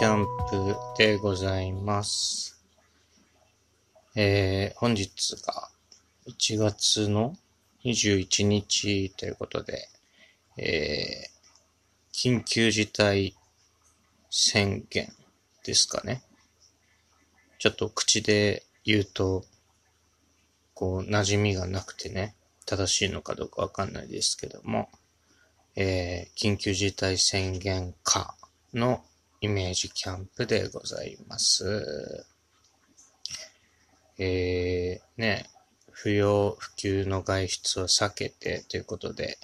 キャンプでございます。えー、本日が1月の21日ということで、えー、緊急事態宣言ですかね。ちょっと口で言うと、こう、馴染みがなくてね、正しいのかどうかわかんないですけども、えー、緊急事態宣言下のイメージキャンプでございます。えー、ね、不要不急の外出を避けてということで、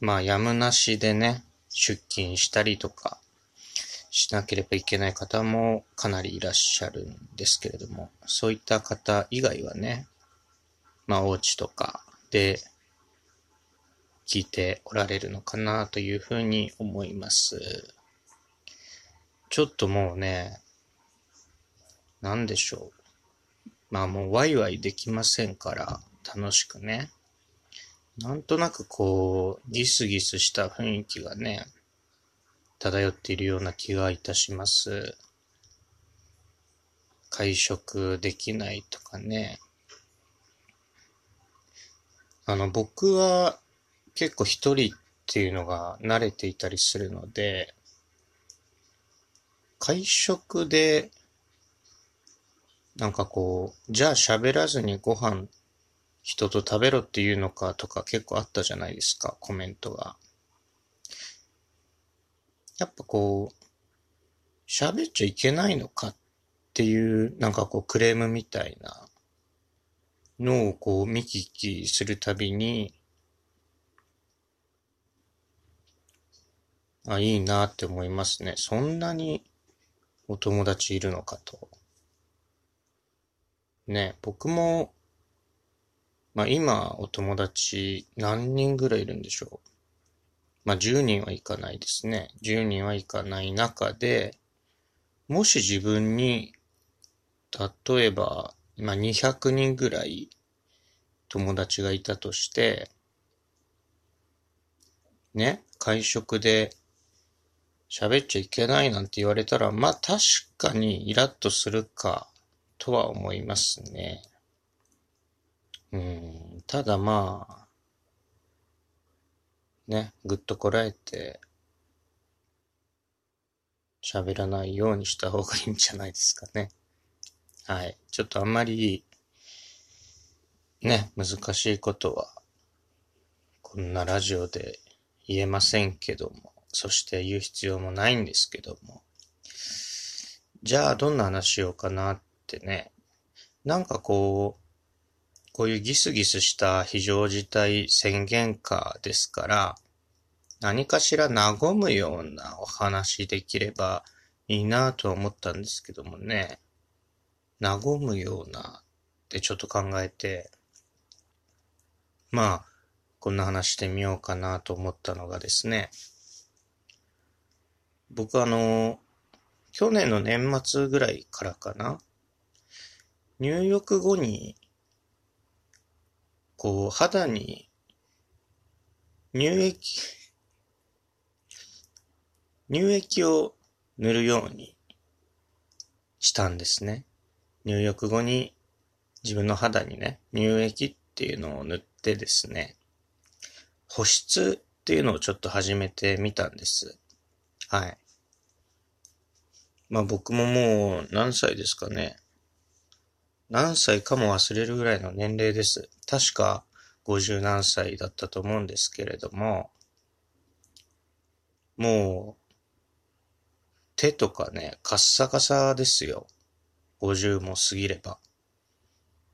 まあ、やむなしでね、出勤したりとかしなければいけない方もかなりいらっしゃるんですけれども、そういった方以外はね、まあ、お家とかで聞いておられるのかなというふうに思います。ちょっともうね、なんでしょう。まあもうワイワイできませんから、楽しくね。なんとなくこう、ギスギスした雰囲気がね、漂っているような気がいたします。会食できないとかね。あの、僕は結構一人っていうのが慣れていたりするので、会食で、なんかこう、じゃあ喋らずにご飯人と食べろっていうのかとか結構あったじゃないですか、コメントが。やっぱこう、喋っちゃいけないのかっていう、なんかこうクレームみたいなのをこう見聞きするたびに、あ、いいなって思いますね。そんなにお友達いるのかと。ね、僕も、まあ今お友達何人ぐらいいるんでしょう。まあ10人はいかないですね。10人はいかない中で、もし自分に、例えば、まあ200人ぐらい友達がいたとして、ね、会食で喋っちゃいけないなんて言われたら、まあ確かにイラッとするかとは思いますね。うん、ただまあ、ね、ぐっとこらえて喋らないようにした方がいいんじゃないですかね。はい。ちょっとあんまりね、難しいことはこんなラジオで言えませんけども、そして言う必要もないんですけども。じゃあ、どんな話しようかなってね。なんかこう、こういうギスギスした非常事態宣言下ですから、何かしら和むようなお話できればいいなと思ったんですけどもね。和むようなってちょっと考えて、まあ、こんな話してみようかなと思ったのがですね、僕あの、去年の年末ぐらいからかな、入浴後に、こう、肌に乳液、乳液を塗るようにしたんですね。入浴後に自分の肌にね、乳液っていうのを塗ってですね、保湿っていうのをちょっと始めてみたんです。はい。まあ僕ももう何歳ですかね。何歳かも忘れるぐらいの年齢です。確か50何歳だったと思うんですけれども、もう手とかね、カッサカサですよ。50も過ぎれば。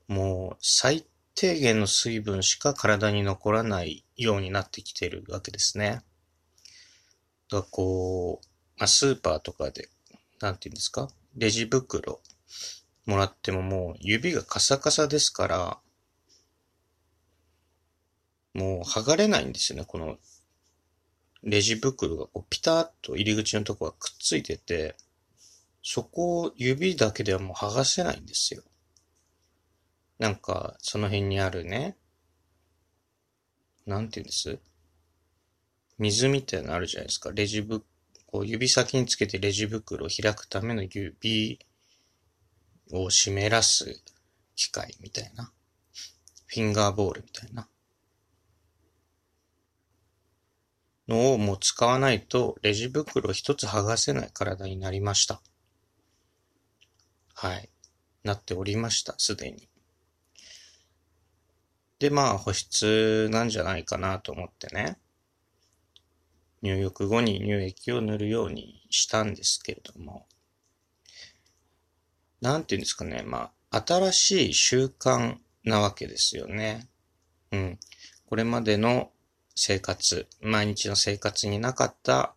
もう最低限の水分しか体に残らないようになってきてるわけですね。だこう、まあ、スーパーとかで、なんて言うんですか？レジ袋もらってももう指がカサカサですから、もう剥がれないんですよね。このレジ袋がこうピタッと入り口のとこがくっついてて、そこを指だけではもう剥がせないんですよ。なんか、その辺にあるね、なんて言うんです？水みたいなのあるじゃないですか。レジぶ、こう指先につけてレジ袋を開くための指を湿らす機械みたいな。フィンガーボールみたいな。のをもう使わないとレジ袋一つ剥がせない体になりました。はい。なっておりました、すでに。で、まあ、保湿なんじゃないかなと思ってね。入浴後に乳液を塗るようにしたんですけれども。なんていうんですかね。まあ、新しい習慣なわけですよね。うん。これまでの生活、毎日の生活になかった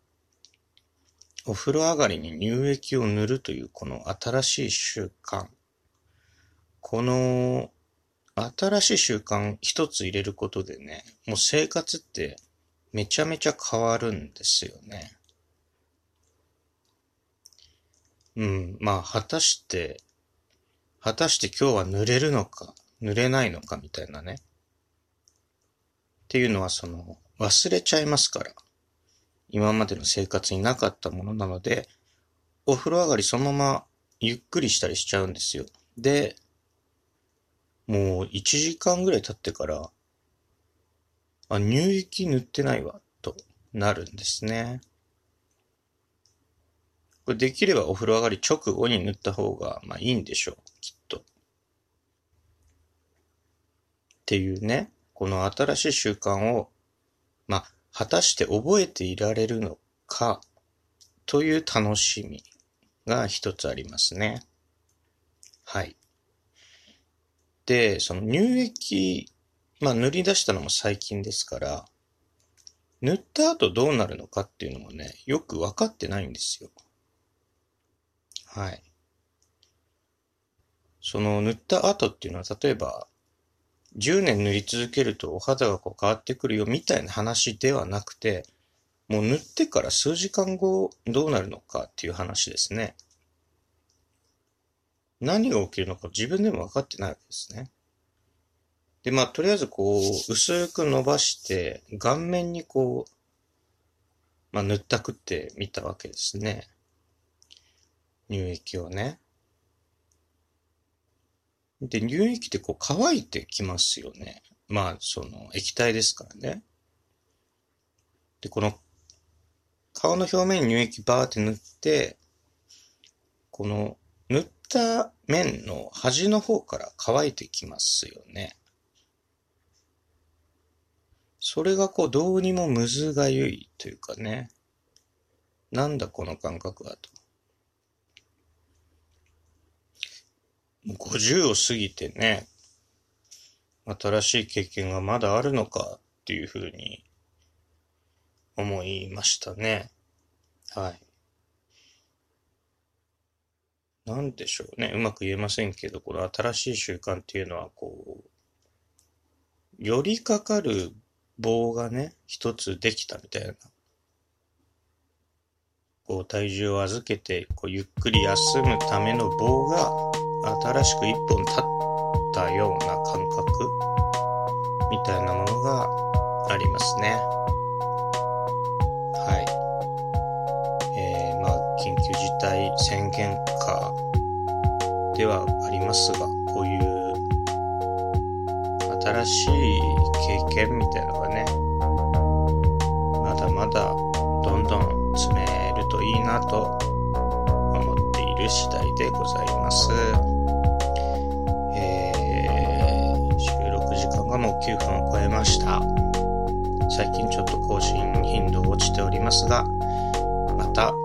お風呂上がりに乳液を塗るというこの新しい習慣。この新しい習慣一つ入れることでね、もう生活ってめちゃめちゃ変わるんですよね。うん、まあ果たして、果たして今日は塗れるのか、塗れないのかみたいなね。っていうのはその、忘れちゃいますから。今までの生活になかったものなので、お風呂上がりそのままゆっくりしたりしちゃうんですよ。で、もう1時間ぐらい経ってから、あ、乳液塗ってないわ、となるんですね。これできればお風呂上がり直後に塗った方が、まあいいんでしょう、きっと。っていうね、この新しい習慣を、まあ、果たして覚えていられるのか、という楽しみが一つありますね。はい。で、その乳液、まあ塗り出したのも最近ですから、塗った後どうなるのかっていうのもね、よくわかってないんですよ。はい。その塗った後っていうのは、例えば、10年塗り続けるとお肌がこう変わってくるよみたいな話ではなくて、もう塗ってから数時間後どうなるのかっていう話ですね。何が起きるのか自分でも分かってないわけですね。で、まあ、とりあえずこう、薄く伸ばして、顔面にこう、まあ、塗ったくってみたわけですね。乳液をね。で、乳液ってこう乾いてきますよね。まあ、その液体ですからね。で、この顔の表面に乳液バーって塗って、この塗った面の端の方から乾いてきますよね。それがこうどうにもむずがゆいというかね。なんだこの感覚はと。50を過ぎてね、新しい経験がまだあるのかっていうふうに思いましたね。はい。なんでしょうね。うまく言えませんけど、この新しい習慣っていうのは、こう、寄りかかる棒がね、一つできたみたいな。こう、体重を預けて、こう、ゆっくり休むための棒が、新しく一本立ったような感覚みたいなものがありますね。はい。えー、まあ、緊急事態宣言下ではありますが、こういう新しい経験みたいなのがね、まだまだどんどん詰めるといいなと思っている次第でございます。えー、収録時間がもう9分を超えました。最近ちょっと更新頻度落ちておりますが、また、また